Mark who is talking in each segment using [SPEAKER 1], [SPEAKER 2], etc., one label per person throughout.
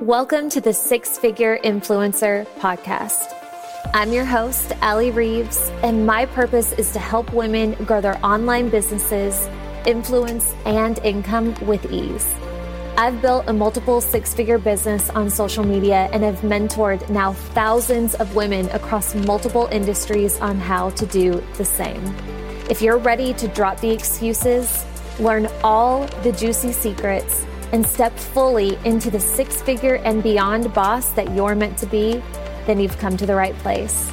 [SPEAKER 1] Welcome to the Six Figure Influencer Podcast. I'm your host, Ali Reeves, and my purpose is to help women grow their online businesses, influence, and income with ease. I've built a multiple six figure business on social media and have mentored now thousands of women across multiple industries on how to do the same. If you're ready to drop the excuses, learn all the juicy secrets, and step fully into the six figure and beyond boss that you're meant to be, then you've come to the right place.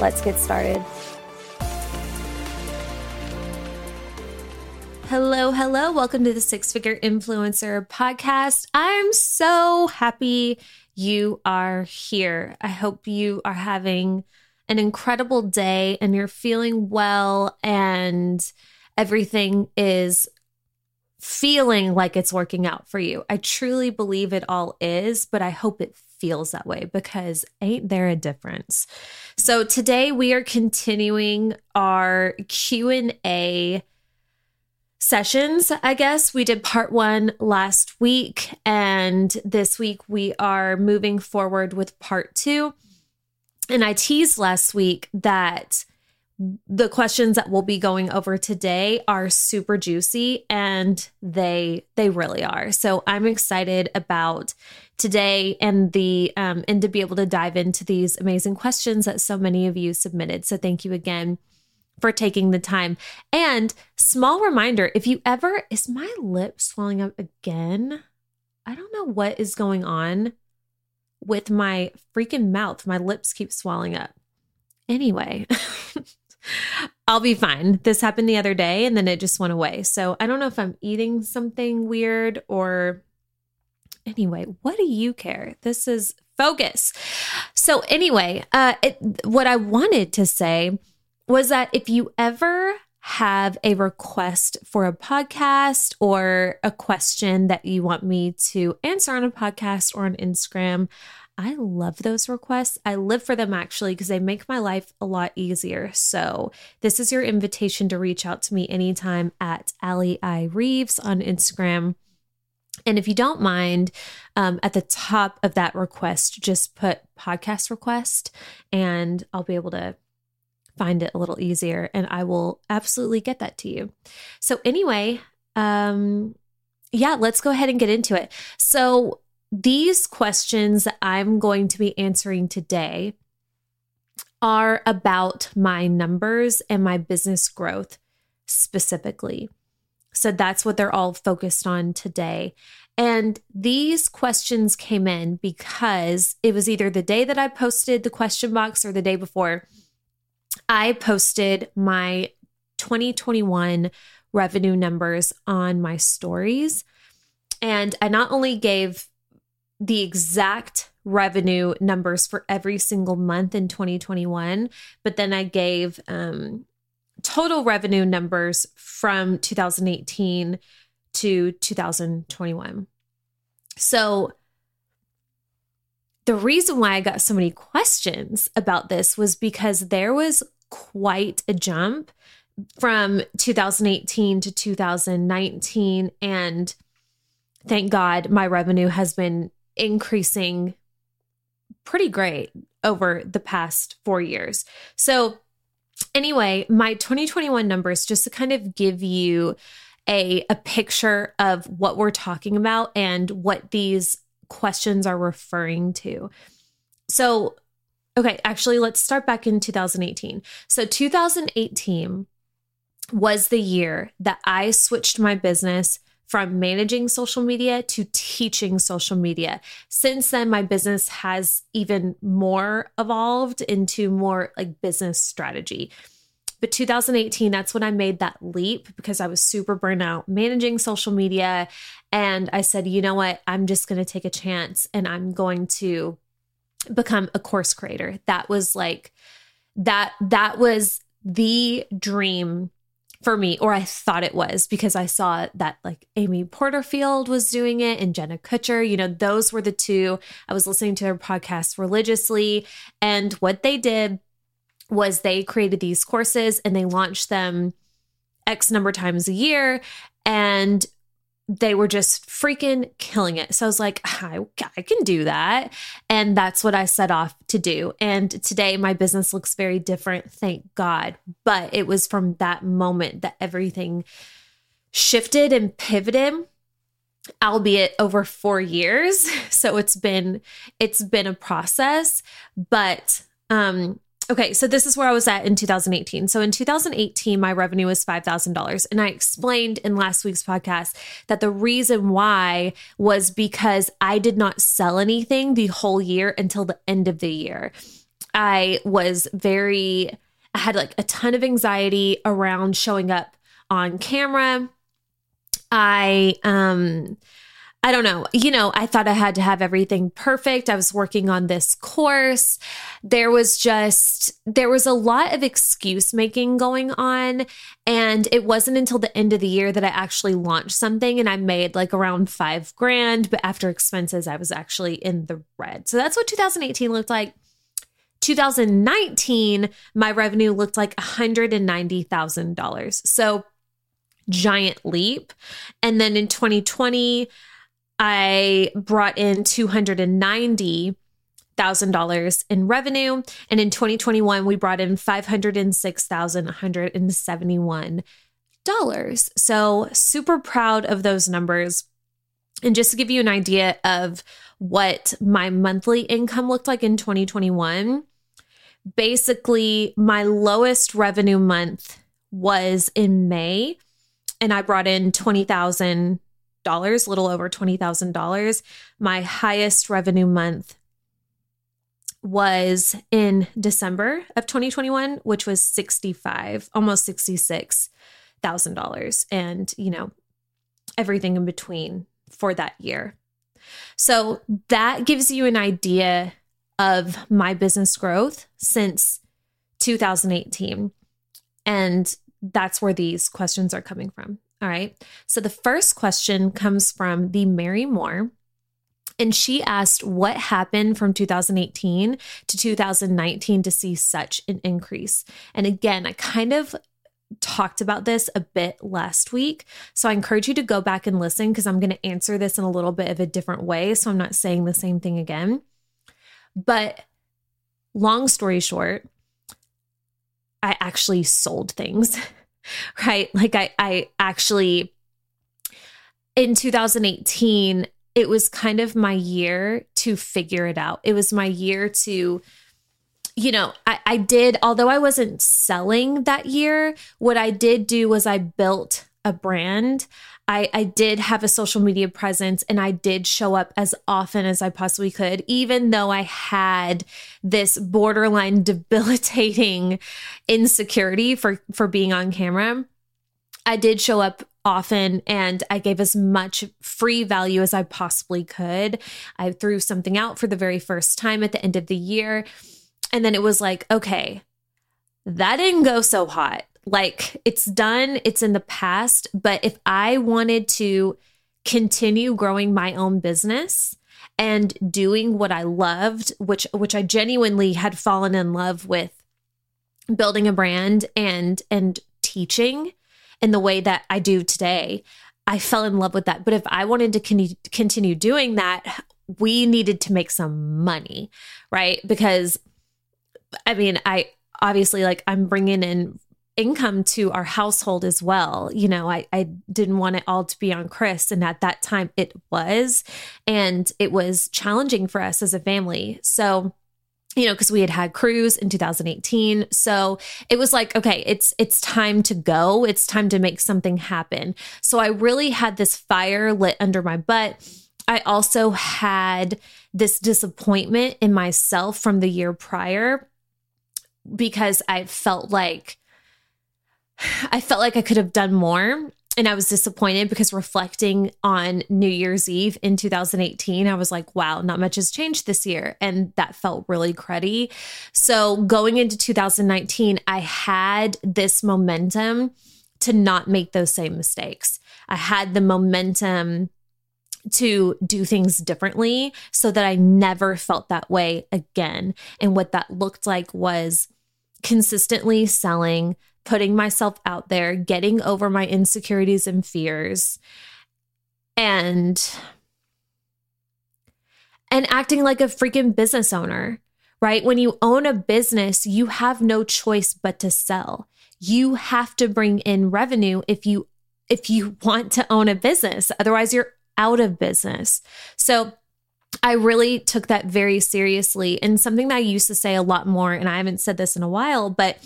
[SPEAKER 1] Let's get started. Hello, hello. Welcome to the Six Figure Influencer Podcast. I'm so happy you are here. I hope you are having an incredible day and you're feeling well and everything is feeling like it's working out for you. I truly believe it all is, but I hope it feels that way because ain't there a difference. So today we are continuing our Q&A sessions, I guess. We did part 1 last week and this week we are moving forward with part 2. And I teased last week that the questions that we'll be going over today are super juicy and they they really are. So i'm excited about today and the um and to be able to dive into these amazing questions that so many of you submitted. So thank you again for taking the time. And small reminder if you ever is my lip swelling up again? I don't know what is going on with my freaking mouth. My lips keep swelling up. Anyway I'll be fine. This happened the other day and then it just went away. So I don't know if I'm eating something weird or anyway, what do you care? This is focus. So anyway, uh it, what I wanted to say was that if you ever have a request for a podcast or a question that you want me to answer on a podcast or on Instagram, I love those requests. I live for them actually because they make my life a lot easier. So, this is your invitation to reach out to me anytime at Ali I Reeves on Instagram. And if you don't mind, um, at the top of that request, just put podcast request and I'll be able to find it a little easier and I will absolutely get that to you. So, anyway, um, yeah, let's go ahead and get into it. So, these questions I'm going to be answering today are about my numbers and my business growth specifically. So that's what they're all focused on today. And these questions came in because it was either the day that I posted the question box or the day before. I posted my 2021 revenue numbers on my stories. And I not only gave the exact revenue numbers for every single month in 2021, but then I gave um, total revenue numbers from 2018 to 2021. So, the reason why I got so many questions about this was because there was quite a jump from 2018 to 2019. And thank God my revenue has been increasing pretty great over the past four years. So, anyway, my 2021 numbers, just to kind of give you a, a picture of what we're talking about and what these questions are referring to. So, okay, actually, let's start back in 2018. So, 2018 was the year that I switched my business from managing social media to teaching social media. Since then, my business has even more evolved into more like business strategy. But 2018, that's when I made that leap because I was super burnt out managing social media. And I said, you know what? I'm just going to take a chance and I'm going to become a course creator. That was like, that, that was the dream for me, or I thought it was because I saw that like Amy Porterfield was doing it and Jenna Kutcher. You know, those were the two. I was listening to their podcasts religiously. And what they did was they created these courses and they launched them X number of times a year. And they were just freaking killing it. So I was like, I, I can do that. And that's what I set off to do. And today my business looks very different, thank God. But it was from that moment that everything shifted and pivoted albeit over 4 years so it's been it's been a process but um Okay, so this is where I was at in 2018. So in 2018, my revenue was $5,000. And I explained in last week's podcast that the reason why was because I did not sell anything the whole year until the end of the year. I was very, I had like a ton of anxiety around showing up on camera. I, um, I don't know. You know, I thought I had to have everything perfect. I was working on this course. There was just, there was a lot of excuse making going on. And it wasn't until the end of the year that I actually launched something and I made like around five grand. But after expenses, I was actually in the red. So that's what 2018 looked like. 2019, my revenue looked like $190,000. So giant leap. And then in 2020, I brought in $290,000 in revenue. And in 2021, we brought in $506,171. So, super proud of those numbers. And just to give you an idea of what my monthly income looked like in 2021, basically, my lowest revenue month was in May, and I brought in 20,000 dollars, little over $20,000. My highest revenue month was in December of 2021, which was 65, almost $66,000 and, you know, everything in between for that year. So that gives you an idea of my business growth since 2018. And that's where these questions are coming from. All right. So the first question comes from the Mary Moore. And she asked what happened from 2018 to 2019 to see such an increase. And again, I kind of talked about this a bit last week. So I encourage you to go back and listen because I'm going to answer this in a little bit of a different way. So I'm not saying the same thing again. But long story short, I actually sold things. right? Like I I actually in 2018 it was kind of my year to figure it out. It was my year to you know, I, I did, although I wasn't selling that year, what I did do was I built a brand. I, I did have a social media presence and I did show up as often as I possibly could, even though I had this borderline debilitating insecurity for, for being on camera. I did show up often and I gave as much free value as I possibly could. I threw something out for the very first time at the end of the year. And then it was like, okay, that didn't go so hot. Like it's done, it's in the past. But if I wanted to continue growing my own business and doing what I loved, which which I genuinely had fallen in love with building a brand and and teaching in the way that I do today, I fell in love with that. But if I wanted to con- continue doing that, we needed to make some money, right? Because I mean, I obviously like I'm bringing in income to our household as well. You know, I, I didn't want it all to be on Chris. And at that time it was. And it was challenging for us as a family. So, you know, because we had had cruise in 2018. So it was like, okay, it's it's time to go. It's time to make something happen. So I really had this fire lit under my butt. I also had this disappointment in myself from the year prior because I felt like I felt like I could have done more. And I was disappointed because reflecting on New Year's Eve in 2018, I was like, wow, not much has changed this year. And that felt really cruddy. So going into 2019, I had this momentum to not make those same mistakes. I had the momentum to do things differently so that I never felt that way again. And what that looked like was consistently selling putting myself out there, getting over my insecurities and fears, and and acting like a freaking business owner, right? When you own a business, you have no choice but to sell. You have to bring in revenue if you if you want to own a business. Otherwise, you're out of business. So I really took that very seriously and something that I used to say a lot more and I haven't said this in a while, but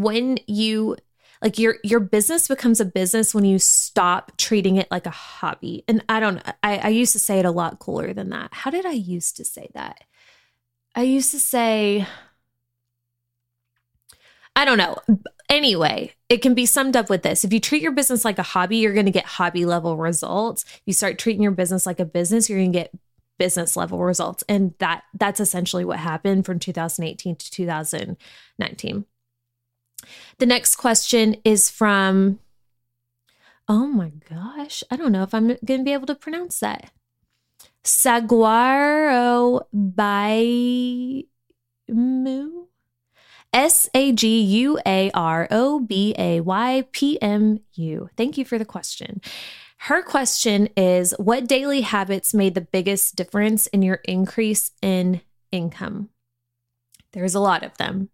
[SPEAKER 1] when you like your your business becomes a business when you stop treating it like a hobby. And I don't I, I used to say it a lot cooler than that. How did I used to say that? I used to say I don't know. Anyway, it can be summed up with this. If you treat your business like a hobby, you're going to get hobby level results. If you start treating your business like a business, you're going to get business level results. And that that's essentially what happened from 2018 to 2019. The next question is from Oh my gosh, I don't know if I'm going to be able to pronounce that. Saguaro Moo S A G U A R O B A Y P M U. Thank you for the question. Her question is What daily habits made the biggest difference in your increase in income? There's a lot of them.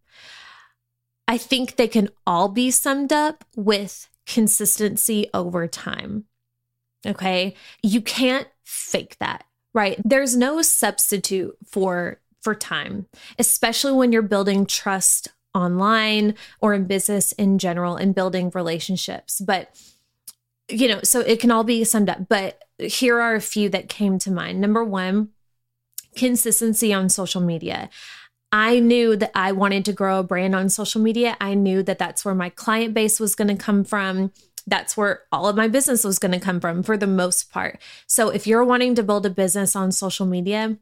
[SPEAKER 1] I think they can all be summed up with consistency over time. Okay. You can't fake that, right? There's no substitute for for time, especially when you're building trust online or in business in general and building relationships. But, you know, so it can all be summed up. But here are a few that came to mind. Number one, consistency on social media. I knew that I wanted to grow a brand on social media. I knew that that's where my client base was going to come from. That's where all of my business was going to come from for the most part. So if you're wanting to build a business on social media,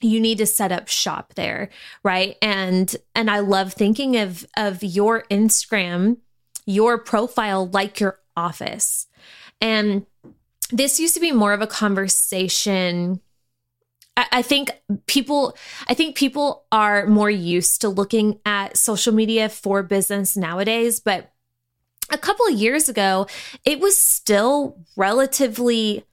[SPEAKER 1] you need to set up shop there right and and i love thinking of of your instagram your profile like your office and this used to be more of a conversation I, think people i think people are more used to looking at social media for business nowadays but a couple of years ago it was still relatively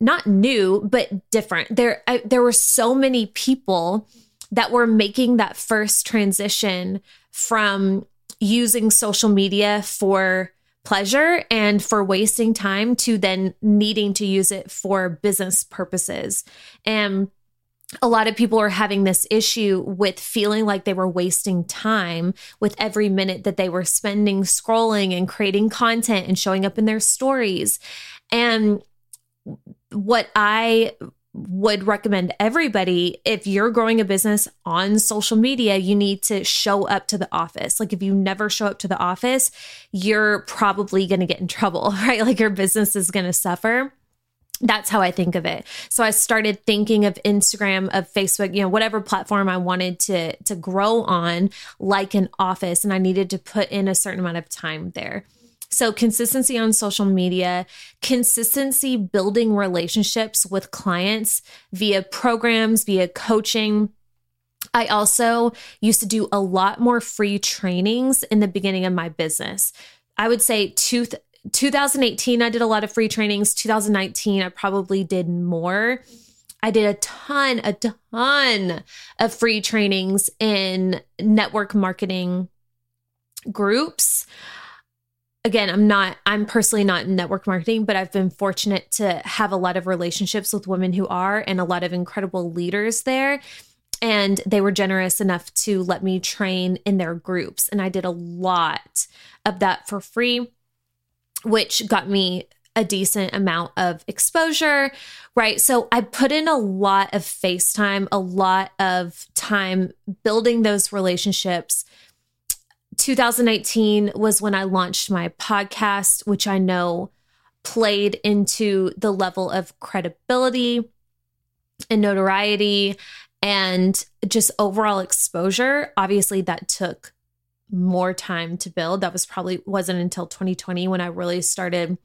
[SPEAKER 1] not new but different. There I, there were so many people that were making that first transition from using social media for pleasure and for wasting time to then needing to use it for business purposes and a lot of people are having this issue with feeling like they were wasting time with every minute that they were spending scrolling and creating content and showing up in their stories. And what I would recommend everybody if you're growing a business on social media, you need to show up to the office. Like if you never show up to the office, you're probably going to get in trouble, right? Like your business is going to suffer. That's how I think of it. So I started thinking of Instagram, of Facebook, you know, whatever platform I wanted to to grow on like an office and I needed to put in a certain amount of time there. So, consistency on social media, consistency building relationships with clients via programs, via coaching. I also used to do a lot more free trainings in the beginning of my business. I would say two, 2018, I did a lot of free trainings. 2019, I probably did more. I did a ton, a ton of free trainings in network marketing groups again, I'm not, I'm personally not in network marketing, but I've been fortunate to have a lot of relationships with women who are and a lot of incredible leaders there. And they were generous enough to let me train in their groups. And I did a lot of that for free, which got me a decent amount of exposure, right? So I put in a lot of FaceTime, a lot of time building those relationships 2019 was when I launched my podcast, which I know played into the level of credibility and notoriety and just overall exposure. Obviously, that took more time to build. That was probably wasn't until 2020 when I really started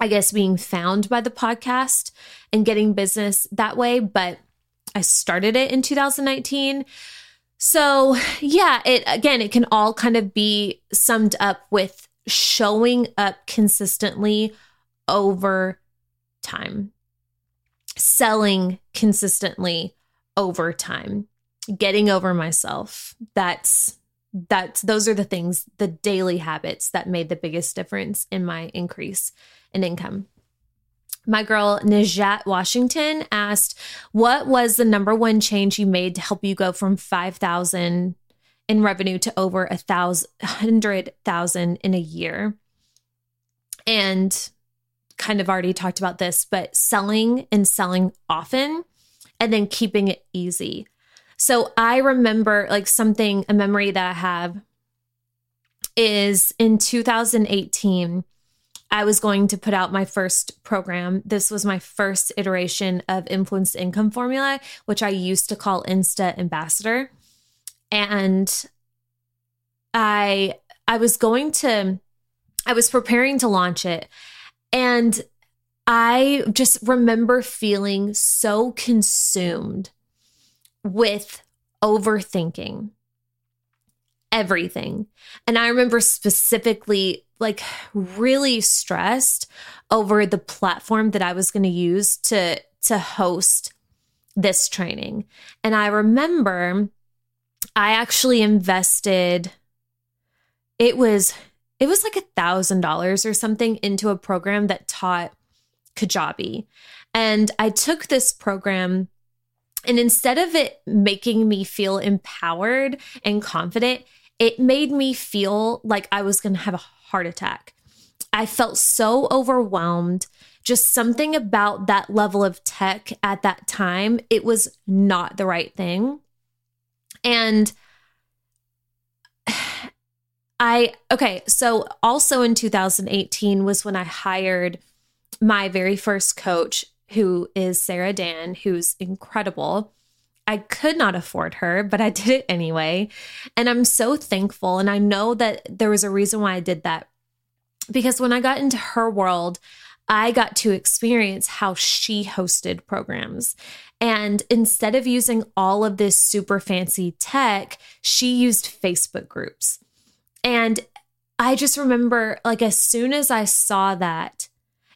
[SPEAKER 1] I guess being found by the podcast and getting business that way, but I started it in 2019. So, yeah, it again, it can all kind of be summed up with showing up consistently over time, selling consistently over time, getting over myself. That's that's those are the things, the daily habits that made the biggest difference in my increase in income. My girl Najat Washington asked, "What was the number one change you made to help you go from five thousand in revenue to over a thousand hundred thousand in a year?" And kind of already talked about this, but selling and selling often, and then keeping it easy. So I remember like something, a memory that I have is in 2018. I was going to put out my first program. This was my first iteration of influence income formula, which I used to call Insta Ambassador. And I I was going to I was preparing to launch it and I just remember feeling so consumed with overthinking everything. And I remember specifically like really stressed over the platform that I was going to use to to host this training. And I remember I actually invested it was it was like a thousand dollars or something into a program that taught Kajabi. And I took this program and instead of it making me feel empowered and confident, it made me feel like I was going to have a heart attack. I felt so overwhelmed. Just something about that level of tech at that time, it was not the right thing. And I, okay, so also in 2018 was when I hired my very first coach, who is Sarah Dan, who's incredible. I could not afford her, but I did it anyway. And I'm so thankful. And I know that there was a reason why I did that. Because when I got into her world, I got to experience how she hosted programs. And instead of using all of this super fancy tech, she used Facebook groups. And I just remember, like, as soon as I saw that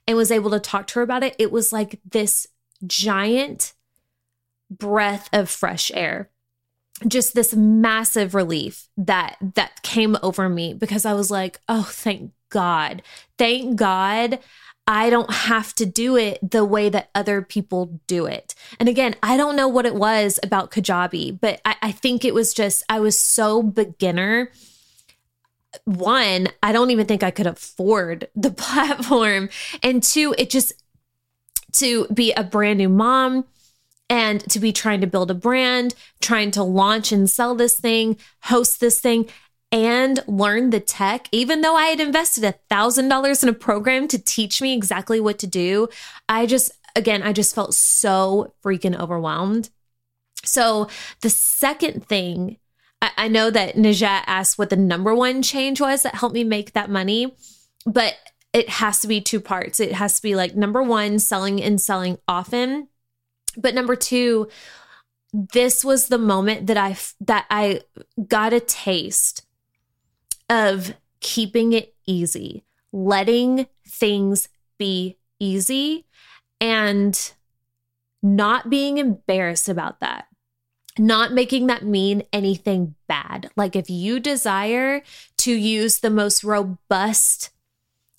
[SPEAKER 1] and was able to talk to her about it, it was like this giant breath of fresh air just this massive relief that that came over me because I was like, "Oh, thank God. Thank God I don't have to do it the way that other people do it. And again, I don't know what it was about Kajabi, but I, I think it was just, I was so beginner one, I don't even think I could afford the platform. And two, it just to be a brand new mom and to be trying to build a brand, trying to launch and sell this thing, host this thing, and learn the tech, even though I had invested a thousand dollars in a program to teach me exactly what to do, I just, again, I just felt so freaking overwhelmed. So the second thing I, I know that Najat asked what the number one change was that helped me make that money, but it has to be two parts. It has to be like number one, selling and selling often. But number two, this was the moment that I that I got a taste of keeping it easy, letting things be easy and not being embarrassed about that not making that mean anything bad. Like if you desire to use the most robust,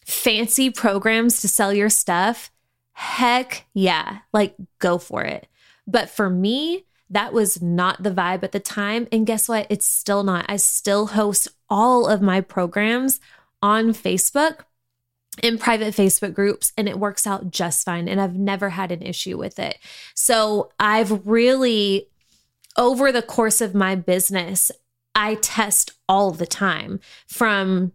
[SPEAKER 1] fancy programs to sell your stuff, heck yeah, like go for it. But for me, that was not the vibe at the time. And guess what? It's still not. I still host all of my programs on Facebook in private Facebook groups and it works out just fine. And I've never had an issue with it. So I've really over the course of my business, I test all the time from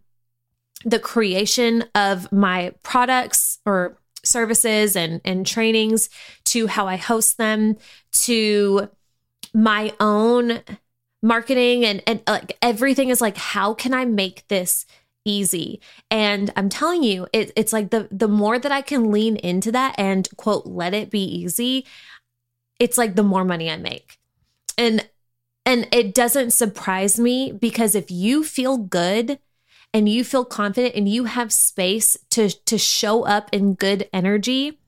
[SPEAKER 1] the creation of my products or services and, and trainings to how I host them to my own marketing and, and like everything is like, how can I make this easy? And I'm telling you, it, it's like the the more that I can lean into that and quote, let it be easy, it's like the more money I make. And and it doesn't surprise me because if you feel good and you feel confident and you have space to to show up in good energy,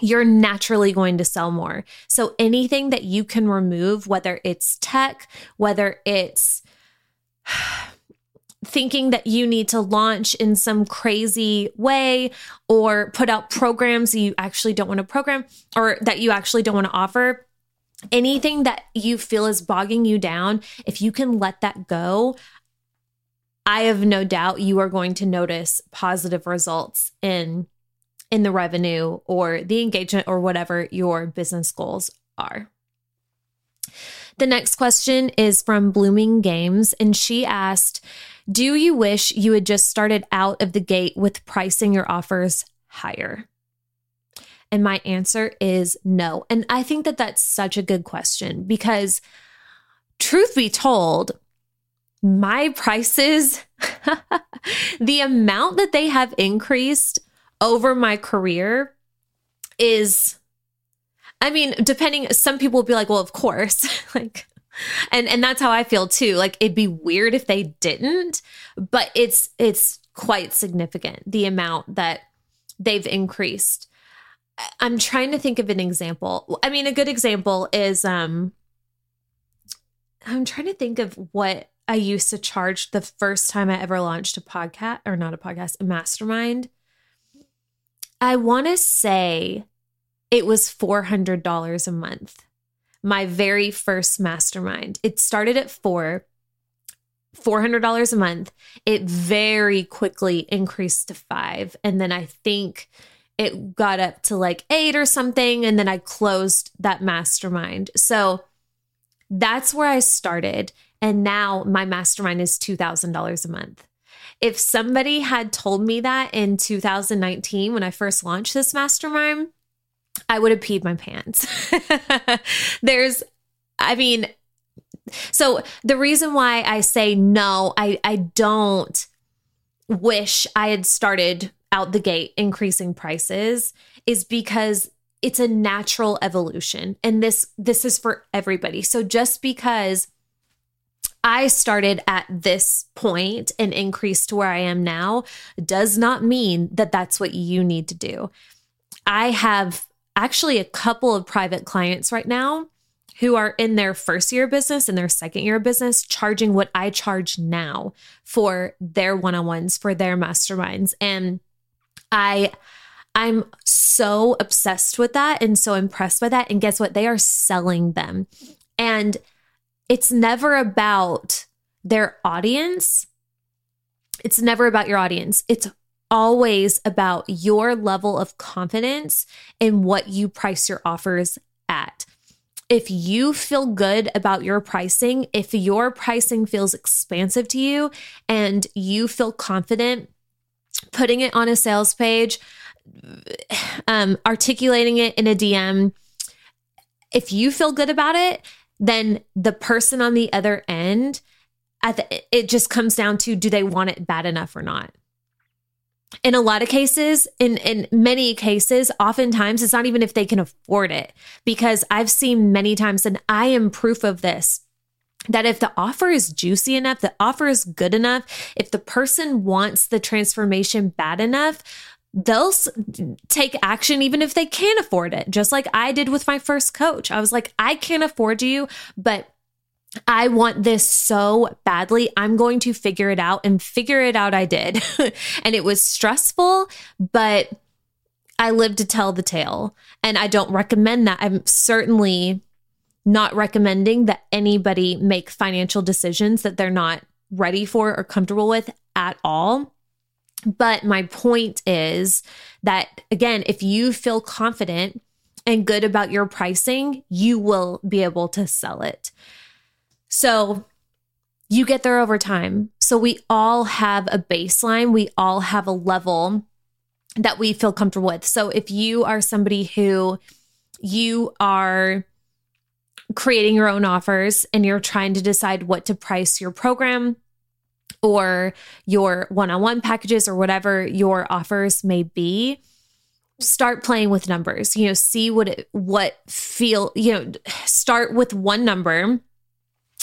[SPEAKER 1] you're naturally going to sell more. So anything that you can remove, whether it's tech, whether it's thinking that you need to launch in some crazy way or put out programs you actually don't want to program or that you actually don't want to offer, anything that you feel is bogging you down, if you can let that go, I have no doubt you are going to notice positive results in in the revenue or the engagement or whatever your business goals are. The next question is from Blooming Games, and she asked Do you wish you had just started out of the gate with pricing your offers higher? And my answer is no. And I think that that's such a good question because, truth be told, my prices, the amount that they have increased over my career is I mean, depending some people will be like, well, of course. like and and that's how I feel too. Like it'd be weird if they didn't, but it's it's quite significant the amount that they've increased. I'm trying to think of an example. I mean, a good example is um I'm trying to think of what I used to charge the first time I ever launched a podcast or not a podcast, a mastermind. I want to say it was $400 a month. My very first mastermind. It started at 4 $400 a month. It very quickly increased to 5 and then I think it got up to like 8 or something and then I closed that mastermind. So that's where I started and now my mastermind is $2000 a month. If somebody had told me that in 2019 when I first launched this mastermind, I would have peed my pants. There's, I mean, so the reason why I say no, I, I don't wish I had started out the gate increasing prices is because it's a natural evolution and this this is for everybody. So just because I started at this point and increased to where I am now does not mean that that's what you need to do. I have actually a couple of private clients right now who are in their first year business and their second year business charging what I charge now for their one-on-ones for their masterminds. And I I'm so obsessed with that and so impressed by that. And guess what? They are selling them. And it's never about their audience. It's never about your audience. It's always about your level of confidence and what you price your offers at. If you feel good about your pricing, if your pricing feels expansive to you and you feel confident putting it on a sales page, um, articulating it in a DM, if you feel good about it, then the person on the other end, at the, it just comes down to do they want it bad enough or not? in a lot of cases, in in many cases, oftentimes it's not even if they can afford it because I've seen many times and I am proof of this that if the offer is juicy enough, the offer is good enough, if the person wants the transformation bad enough, they'll take action even if they can't afford it. Just like I did with my first coach. I was like, I can't afford you, but I want this so badly. I'm going to figure it out and figure it out. I did. and it was stressful, but I lived to tell the tale. And I don't recommend that. I'm certainly not recommending that anybody make financial decisions that they're not ready for or comfortable with at all. But my point is that, again, if you feel confident and good about your pricing, you will be able to sell it. So you get there over time. So we all have a baseline, we all have a level that we feel comfortable with. So if you are somebody who you are creating your own offers and you're trying to decide what to price your program, or your one on one packages or whatever your offers may be, start playing with numbers. You know, see what it, what feel, you know, start with one number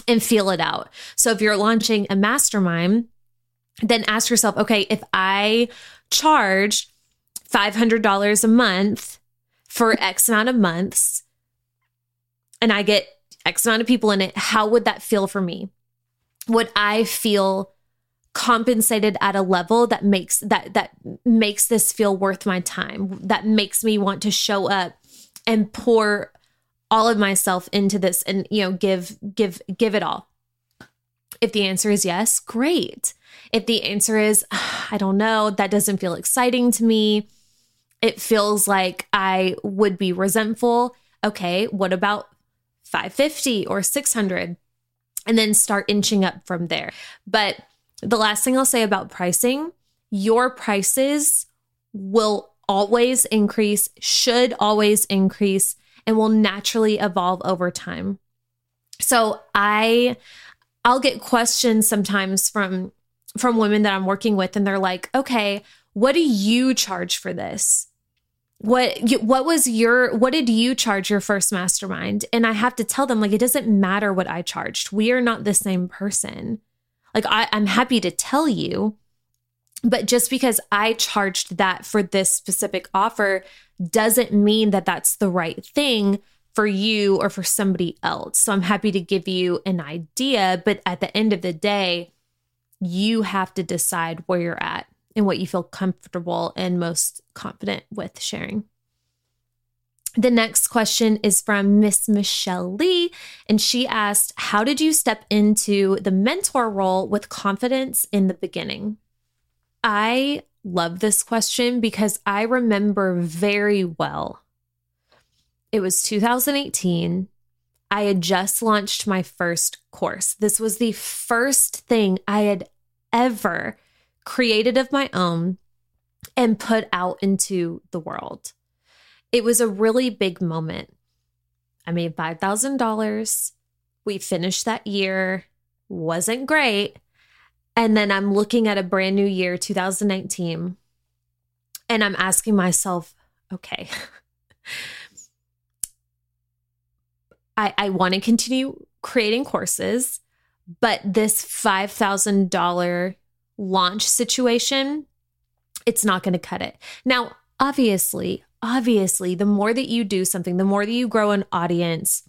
[SPEAKER 1] and feel it out. So if you're launching a mastermind, then ask yourself, okay, if I charge $500 a month for X amount of months and I get X amount of people in it, how would that feel for me? Would I feel compensated at a level that makes that that makes this feel worth my time that makes me want to show up and pour all of myself into this and you know give give give it all. If the answer is yes great. If the answer is i don't know that doesn't feel exciting to me. It feels like i would be resentful. Okay what about 550 or 600 and then start inching up from there. But the last thing I'll say about pricing your prices will always increase, should always increase, and will naturally evolve over time. So I I'll get questions sometimes from from women that I'm working with and they're like, "Okay, what do you charge for this?" What what was your what did you charge your first mastermind? And I have to tell them like it doesn't matter what I charged. We are not the same person. Like, I, I'm happy to tell you, but just because I charged that for this specific offer doesn't mean that that's the right thing for you or for somebody else. So I'm happy to give you an idea, but at the end of the day, you have to decide where you're at and what you feel comfortable and most confident with sharing. The next question is from Miss Michelle Lee, and she asked, How did you step into the mentor role with confidence in the beginning? I love this question because I remember very well. It was 2018. I had just launched my first course. This was the first thing I had ever created of my own and put out into the world it was a really big moment. I made $5,000. We finished that year, wasn't great. And then I'm looking at a brand new year, 2019, and I'm asking myself, okay, I, I want to continue creating courses, but this $5,000 launch situation, it's not going to cut it. Now, obviously, obviously, the more that you do something, the more that you grow an audience,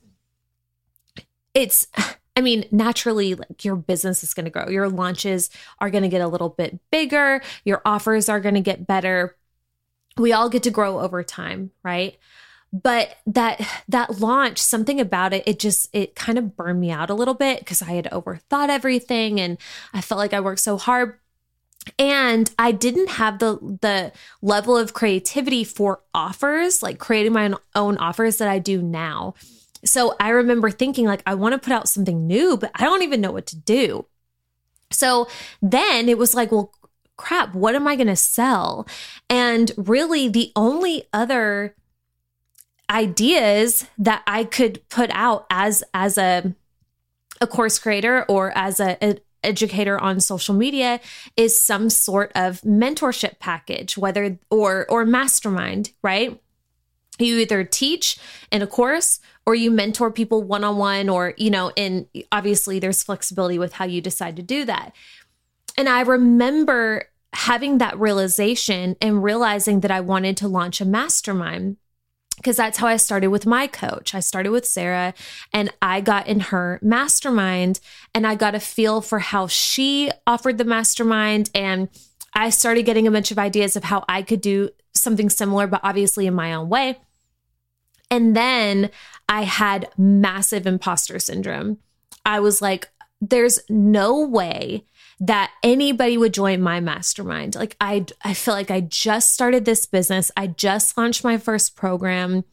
[SPEAKER 1] it's, I mean, naturally, like your business is going to grow. Your launches are going to get a little bit bigger. Your offers are going to get better. We all get to grow over time, right? But that that launch, something about it, it just it kind of burned me out a little bit because I had overthought everything and I felt like I worked so hard and i didn't have the the level of creativity for offers like creating my own offers that i do now. So i remember thinking like i want to put out something new but i don't even know what to do. So then it was like well crap what am i going to sell? And really the only other ideas that i could put out as as a a course creator or as a, a educator on social media is some sort of mentorship package whether or or mastermind right? You either teach in a course or you mentor people one-on-one or you know and obviously there's flexibility with how you decide to do that. And i remember having that realization and realizing that i wanted to launch a mastermind because that's how I started with my coach. I started with Sarah and I got in her mastermind and I got a feel for how she offered the mastermind. And I started getting a bunch of ideas of how I could do something similar, but obviously in my own way. And then I had massive imposter syndrome. I was like, there's no way that anybody would join my mastermind. Like I I feel like I just started this business. I just launched my first program.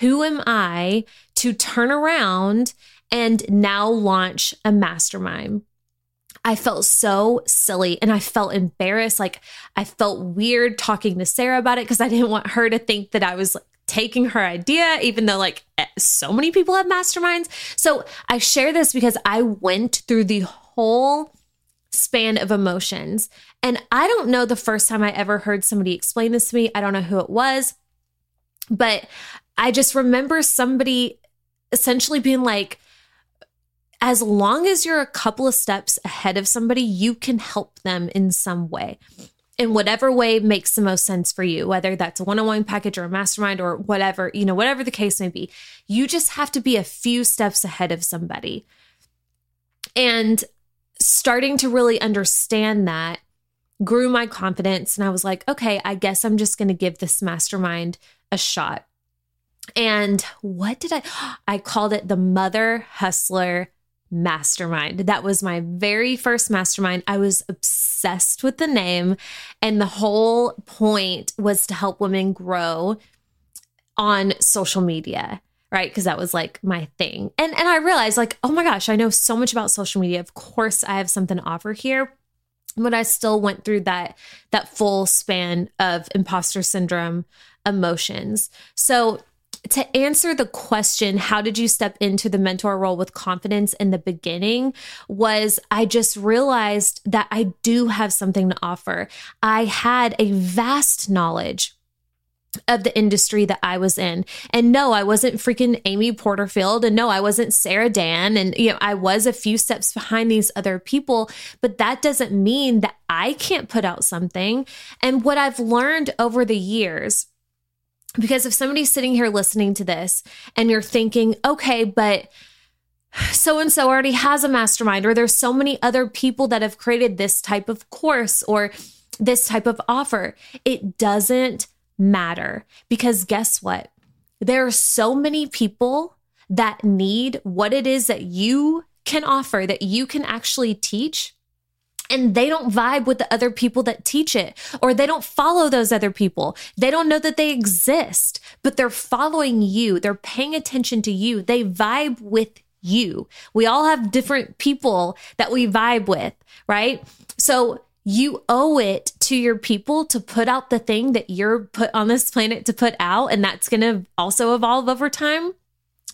[SPEAKER 1] Who am I to turn around and now launch a mastermind? I felt so silly and I felt embarrassed. Like I felt weird talking to Sarah about it because I didn't want her to think that I was like, taking her idea, even though like eh, so many people have masterminds. So I share this because I went through the whole span of emotions. And I don't know the first time I ever heard somebody explain this to me. I don't know who it was, but I just remember somebody essentially being like, as long as you're a couple of steps ahead of somebody, you can help them in some way. in whatever way makes the most sense for you, whether that's a one on one package or a mastermind or whatever, you know, whatever the case may be. You just have to be a few steps ahead of somebody. And starting to really understand that grew my confidence. And I was like, okay, I guess I'm just going to give this mastermind a shot. And what did I? I called it the Mother Hustler Mastermind. That was my very first mastermind. I was obsessed with the name, and the whole point was to help women grow on social media right because that was like my thing and and i realized like oh my gosh i know so much about social media of course i have something to offer here but i still went through that that full span of imposter syndrome emotions so to answer the question, how did you step into the mentor role with confidence in the beginning? Was I just realized that I do have something to offer. I had a vast knowledge of the industry that I was in. And no, I wasn't freaking Amy Porterfield. And no, I wasn't Sarah Dan. And, you know, I was a few steps behind these other people, but that doesn't mean that I can't put out something. And what I've learned over the years, because if somebody's sitting here listening to this and you're thinking, okay, but so and so already has a mastermind, or there's so many other people that have created this type of course or this type of offer, it doesn't matter because guess what? There are so many people that need what it is that you can offer, that you can actually teach and they don't vibe with the other people that teach it or they don't follow those other people. They don't know that they exist, but they're following you. They're paying attention to you. They vibe with you. We all have different people that we vibe with, right? So you owe it to your people to put out the thing that you're put on this planet to put out. And that's going to also evolve over time.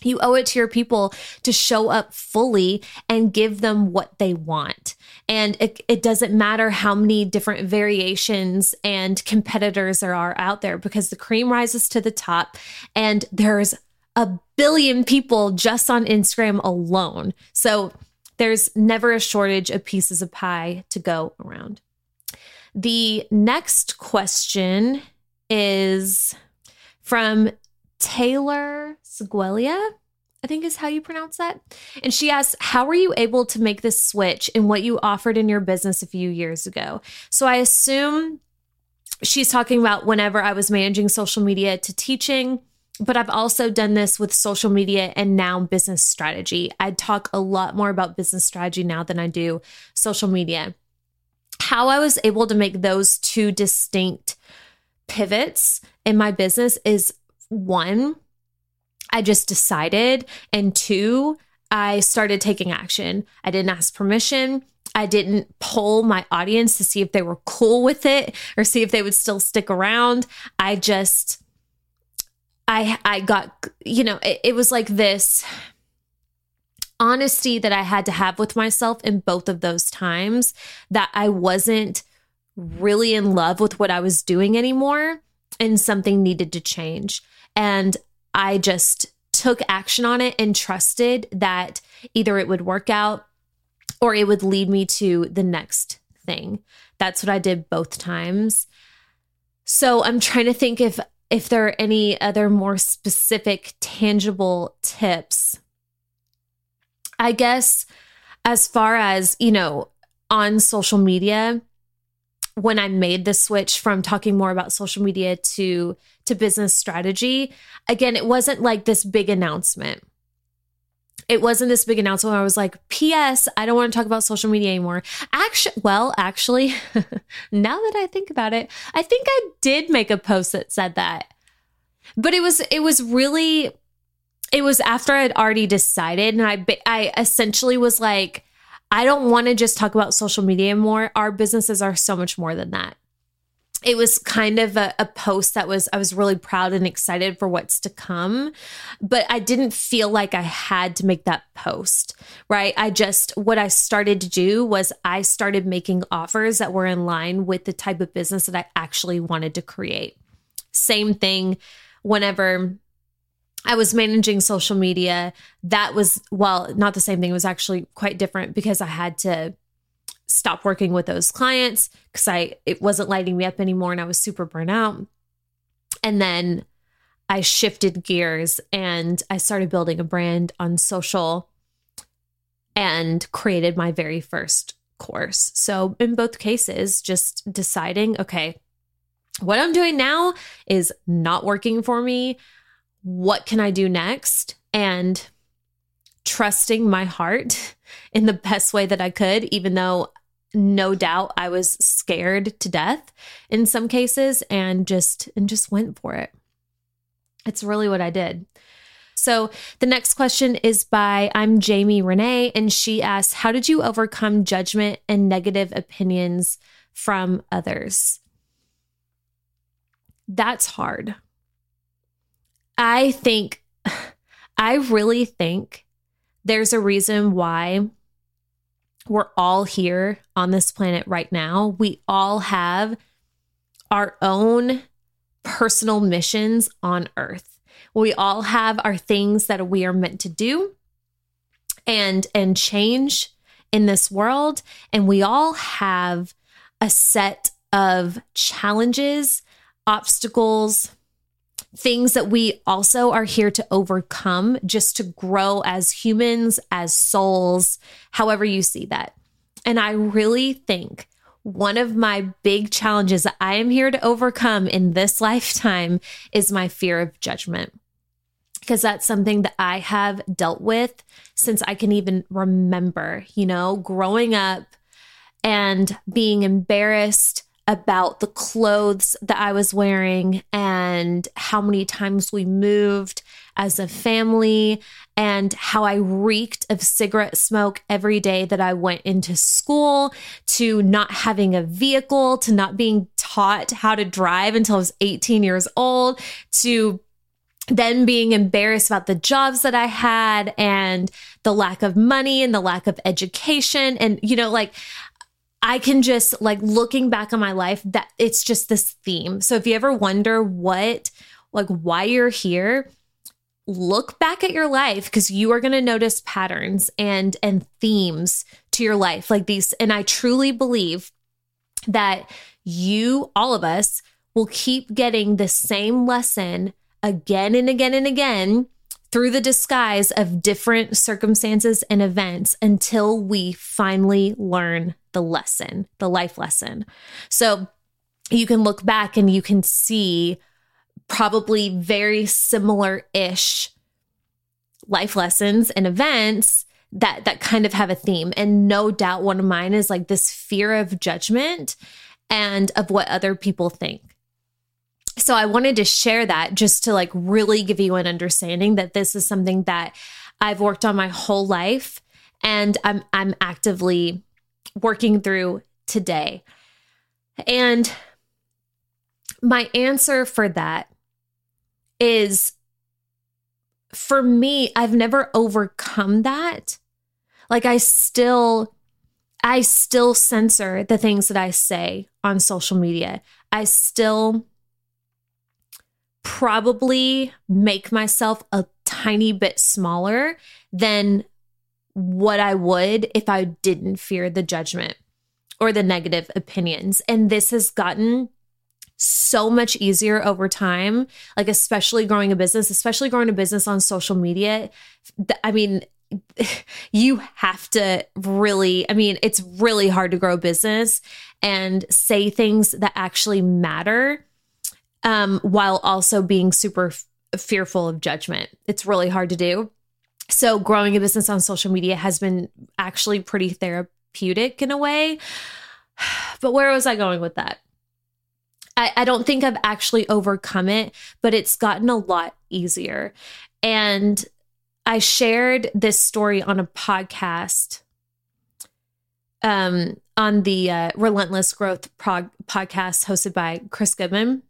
[SPEAKER 1] You owe it to your people to show up fully and give them what they want. And it, it, doesn't matter how many different variations and competitors there are out there because the cream rises to the top and there's a billion people just on Instagram alone. So there's never a shortage of pieces of pie to go around. The next question is from Taylor Seguelia, I think is how you pronounce that. And she asks, How were you able to make this switch in what you offered in your business a few years ago? So I assume she's talking about whenever I was managing social media to teaching, but I've also done this with social media and now business strategy. I talk a lot more about business strategy now than I do social media. How I was able to make those two distinct pivots in my business is one, I just decided, and two, I started taking action. I didn't ask permission. I didn't poll my audience to see if they were cool with it or see if they would still stick around. I just I I got you know, it, it was like this honesty that I had to have with myself in both of those times that I wasn't really in love with what I was doing anymore and something needed to change. And I just took action on it and trusted that either it would work out or it would lead me to the next thing. That's what I did both times. So I'm trying to think if if there are any other more specific tangible tips. I guess as far as, you know, on social media, when I made the switch from talking more about social media to to business strategy, again, it wasn't like this big announcement. It wasn't this big announcement where I was like, P.S. I don't want to talk about social media anymore. Actually, well, actually, now that I think about it, I think I did make a post that said that. But it was it was really it was after I'd already decided and I I essentially was like I don't want to just talk about social media more. Our businesses are so much more than that. It was kind of a, a, post that was, I was really proud and excited for what's to come, but I didn't feel like I had to make that post, right? I just, what I started to do was I started making offers that were in line with the type of business that I actually wanted to create. Same thing whenever I was managing social media. That was, well, not the same thing. It was actually quite different because I had to stop working with those clients because I it wasn't lighting me up anymore and I was super burnt out. And then I shifted gears and I started building a brand on social and created my very first course. So, in both cases, just deciding, okay, what I'm doing now is not working for me. What can I do next? And trusting my heart in the best way that I could, even though no doubt I was scared to death in some cases and just and just went for it. It's really what I did. So the next question is by I'm Jamie Renee, and she asks, How did you overcome judgment and negative opinions from others? That's hard. I think, I really think there's a reason why we're all here on this planet right now. We all have our own personal missions on earth. We all have our things that we are meant to do and and change in this world and we all have a set of challenges, obstacles, things that we also are here to overcome just to grow as humans, as souls, however you see that. And I really think one of my big challenges that I am here to overcome in this lifetime is my fear of judgment. Because that's something that I have dealt with since I can even remember, you know, growing up and being embarrassed about the clothes that I was wearing and how many times we moved as a family and how I reeked of cigarette smoke every day that I went into school to not having a vehicle to not being taught how to drive until I was 18 years old to then being embarrassed about the jobs that I had and the lack of money and the lack of education. And, you know, like I can just like looking back on my life that it's just this theme. So if you ever wonder what, like, why you're here, look back at your life because you are going to notice patterns and and themes to your life like these and i truly believe that you all of us will keep getting the same lesson again and again and again through the disguise of different circumstances and events until we finally learn the lesson, the life lesson. So you can look back and you can see probably very similar ish life lessons and events that that kind of have a theme and no doubt one of mine is like this fear of judgment and of what other people think so i wanted to share that just to like really give you an understanding that this is something that i've worked on my whole life and i'm i'm actively working through today. And my answer for that is for me, I've never overcome that. Like I still I still censor the things that I say on social media. I still probably make myself a tiny bit smaller than what I would if I didn't fear the judgment or the negative opinions. And this has gotten so much easier over time, like especially growing a business, especially growing a business on social media. I mean, you have to really, I mean, it's really hard to grow a business and say things that actually matter um, while also being super f- fearful of judgment. It's really hard to do. So, growing a business on social media has been actually pretty therapeutic in a way. But where was I going with that? I, I don't think I've actually overcome it, but it's gotten a lot easier. And I shared this story on a podcast um, on the uh, Relentless Growth prog- podcast hosted by Chris Goodman.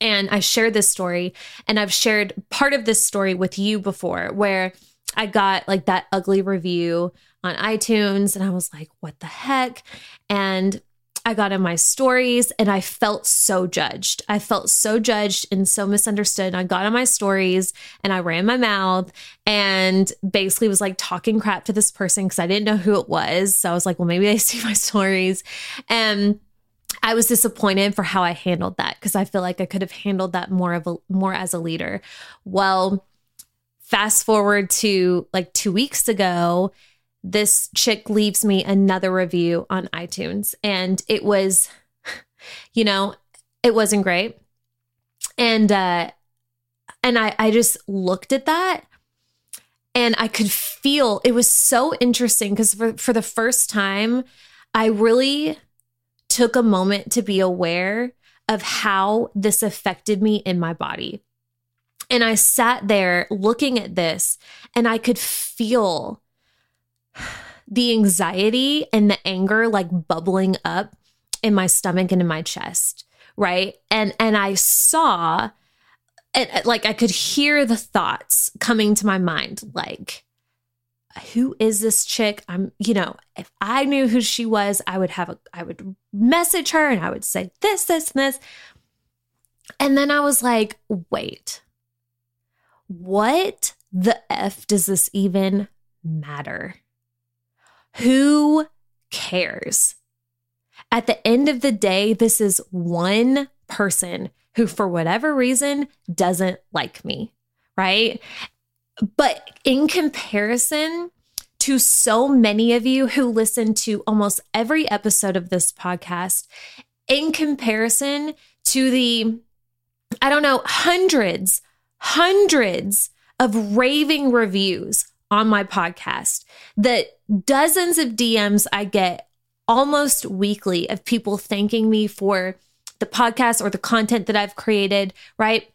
[SPEAKER 1] And I shared this story, and I've shared part of this story with you before, where I got like that ugly review on iTunes, and I was like, what the heck? And I got in my stories and I felt so judged. I felt so judged and so misunderstood. I got in my stories and I ran my mouth and basically was like talking crap to this person because I didn't know who it was. So I was like, well, maybe they see my stories. And I was disappointed for how I handled that because I feel like I could have handled that more of a more as a leader. Well, fast forward to like 2 weeks ago, this chick leaves me another review on iTunes and it was you know, it wasn't great. And uh and I I just looked at that and I could feel it was so interesting because for, for the first time, I really took a moment to be aware of how this affected me in my body. And I sat there looking at this and I could feel the anxiety and the anger like bubbling up in my stomach and in my chest, right? And and I saw and like I could hear the thoughts coming to my mind like who is this chick? I'm, you know, if I knew who she was, I would have a I would message her and I would say this this and this. And then I was like, wait. What the f does this even matter? Who cares? At the end of the day, this is one person who, for whatever reason, doesn't like me, right? But in comparison to so many of you who listen to almost every episode of this podcast, in comparison to the, I don't know, hundreds, hundreds of raving reviews on my podcast, the dozens of DMs I get almost weekly of people thanking me for the podcast or the content that I've created, right?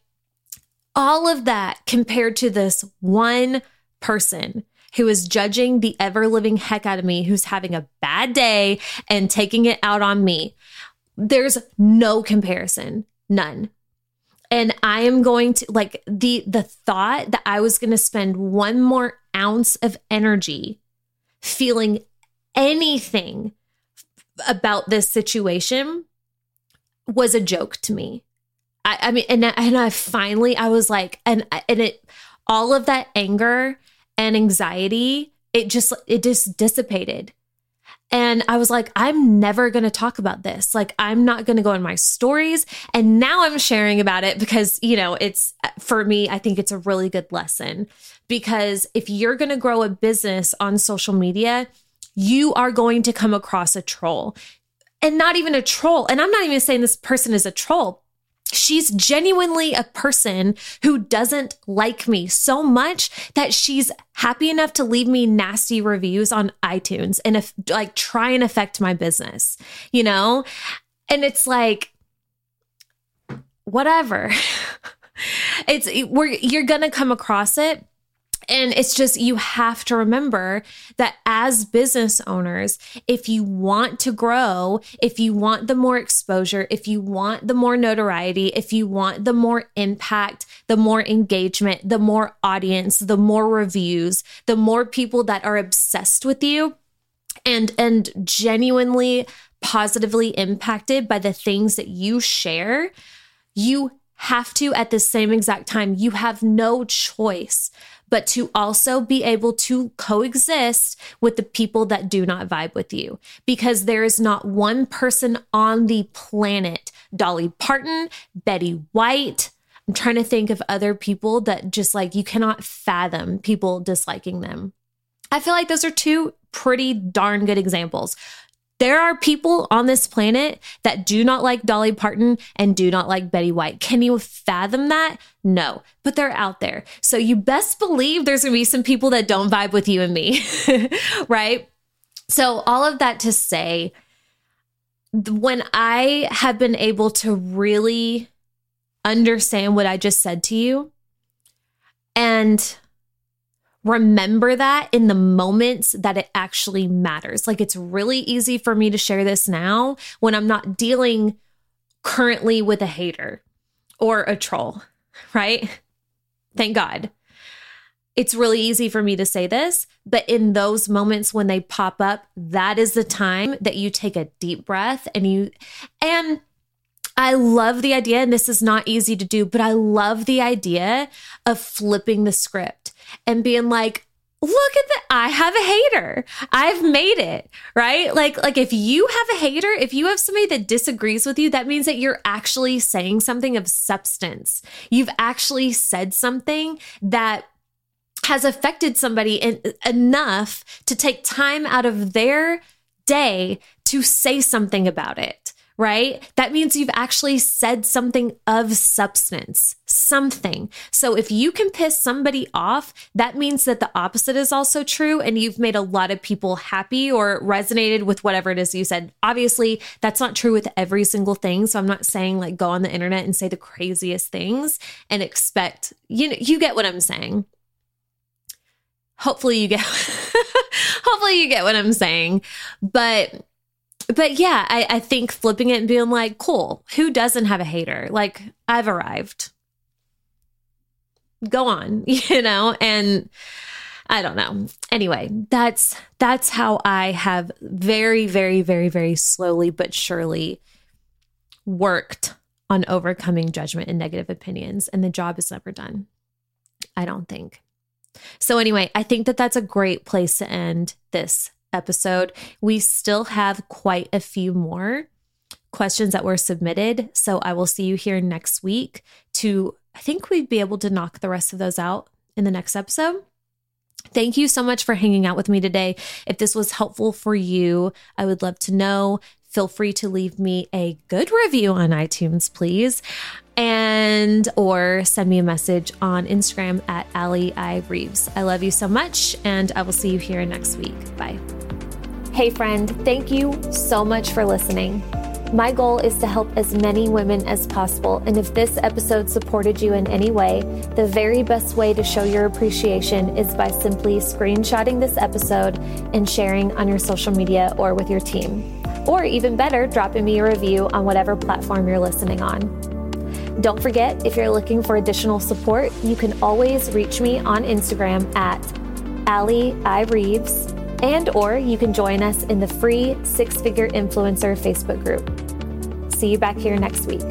[SPEAKER 1] All of that compared to this one person who is judging the ever living heck out of me, who's having a bad day and taking it out on me. There's no comparison, none and i am going to like the the thought that i was going to spend one more ounce of energy feeling anything about this situation was a joke to me i, I mean and, and i finally i was like and and it all of that anger and anxiety it just it just dissipated and I was like, I'm never going to talk about this. Like, I'm not going to go in my stories. And now I'm sharing about it because, you know, it's for me, I think it's a really good lesson. Because if you're going to grow a business on social media, you are going to come across a troll and not even a troll. And I'm not even saying this person is a troll she's genuinely a person who doesn't like me so much that she's happy enough to leave me nasty reviews on iTunes and if, like try and affect my business, you know? And it's like, whatever. it's we're you're gonna come across it and it's just, you have to remember that as business owners, if you want to grow, if you want the more exposure, if you want the more notoriety, if you want the more impact, the more engagement, the more audience, the more reviews, the more people that are obsessed with you and and genuinely positively impacted by the things that you share, you have to at the same exact time. You have no choice but to also be able to coexist with the people that do not vibe with you. Because there is not one person on the planet, Dolly Parton, Betty White, I'm trying to think of other people that just like you cannot fathom people disliking them. I feel like those are two pretty darn good examples. There are people on this planet that do not like Dolly Parton and do not like Betty White. Can you fathom that? No, but they're out there. So you best believe there's to be some people that don't vibe with you and me, right? So, all of that to say, when I have been able to really understand what I just said to you and remember that in the moments that it actually matters. Like it's really easy for me to share this now when I'm not dealing currently with a hater or a troll, right? Thank God. it's really easy for me to say this, but in those moments when they pop up, that is the time that you take a deep breath and you, and I love the idea, and this is not easy to do, but I love the idea of flipping the script and being like, look at that i have a hater. I've made it right? Like like if you have a hater if you have somebody that disagrees with you that means that you're actually saying something of substance. You've actually said something that has affected somebody in, enough to take time out of their day to say something about it right? That means you've actually said something of substance, something. So if you can piss somebody off, that means that the opposite is also true and you've made a lot of people happy or resonated with whatever it is you said. Obviously, that's not true with every single thing, so I'm not saying like go on the internet and say the craziest things and expect you know, you get what I'm saying. Hopefully you get hopefully you get what I'm saying. But but yeah, I, I think flipping it and being like, cool, who doesn't have a hater? Like, I've arrived. Go on, you know, and I don't know. Anyway, that's that's how I have very, very, very, very slowly but surely worked on overcoming judgment and negative opinions. And the job is never done. I don't think. So, anyway, I think that that's a great place to end this episode. We still have quite a few more questions that were submitted. So I will see you here next week to, I think we'd be able to knock the rest of those out in the next episode. Thank you so much for hanging out with me today. If this was helpful for you, I would love to know. Feel free to leave me a good review on iTunes, please and or send me a message on Instagram at Ali I Reeves. I love you so much, and I will see you here next week. Bye. Hey, friend, thank you so much for listening. My goal is to help as many women as possible, and if this episode supported you in any way, the very best way to show your appreciation is by simply screenshotting this episode and sharing on your social media or with your team. Or even better, dropping me a review on whatever platform you're listening on. Don't forget, if you're looking for additional support, you can always reach me on Instagram at Ali I Reeves, and or you can join us in the free Six Figure Influencer Facebook group. See you back here next week.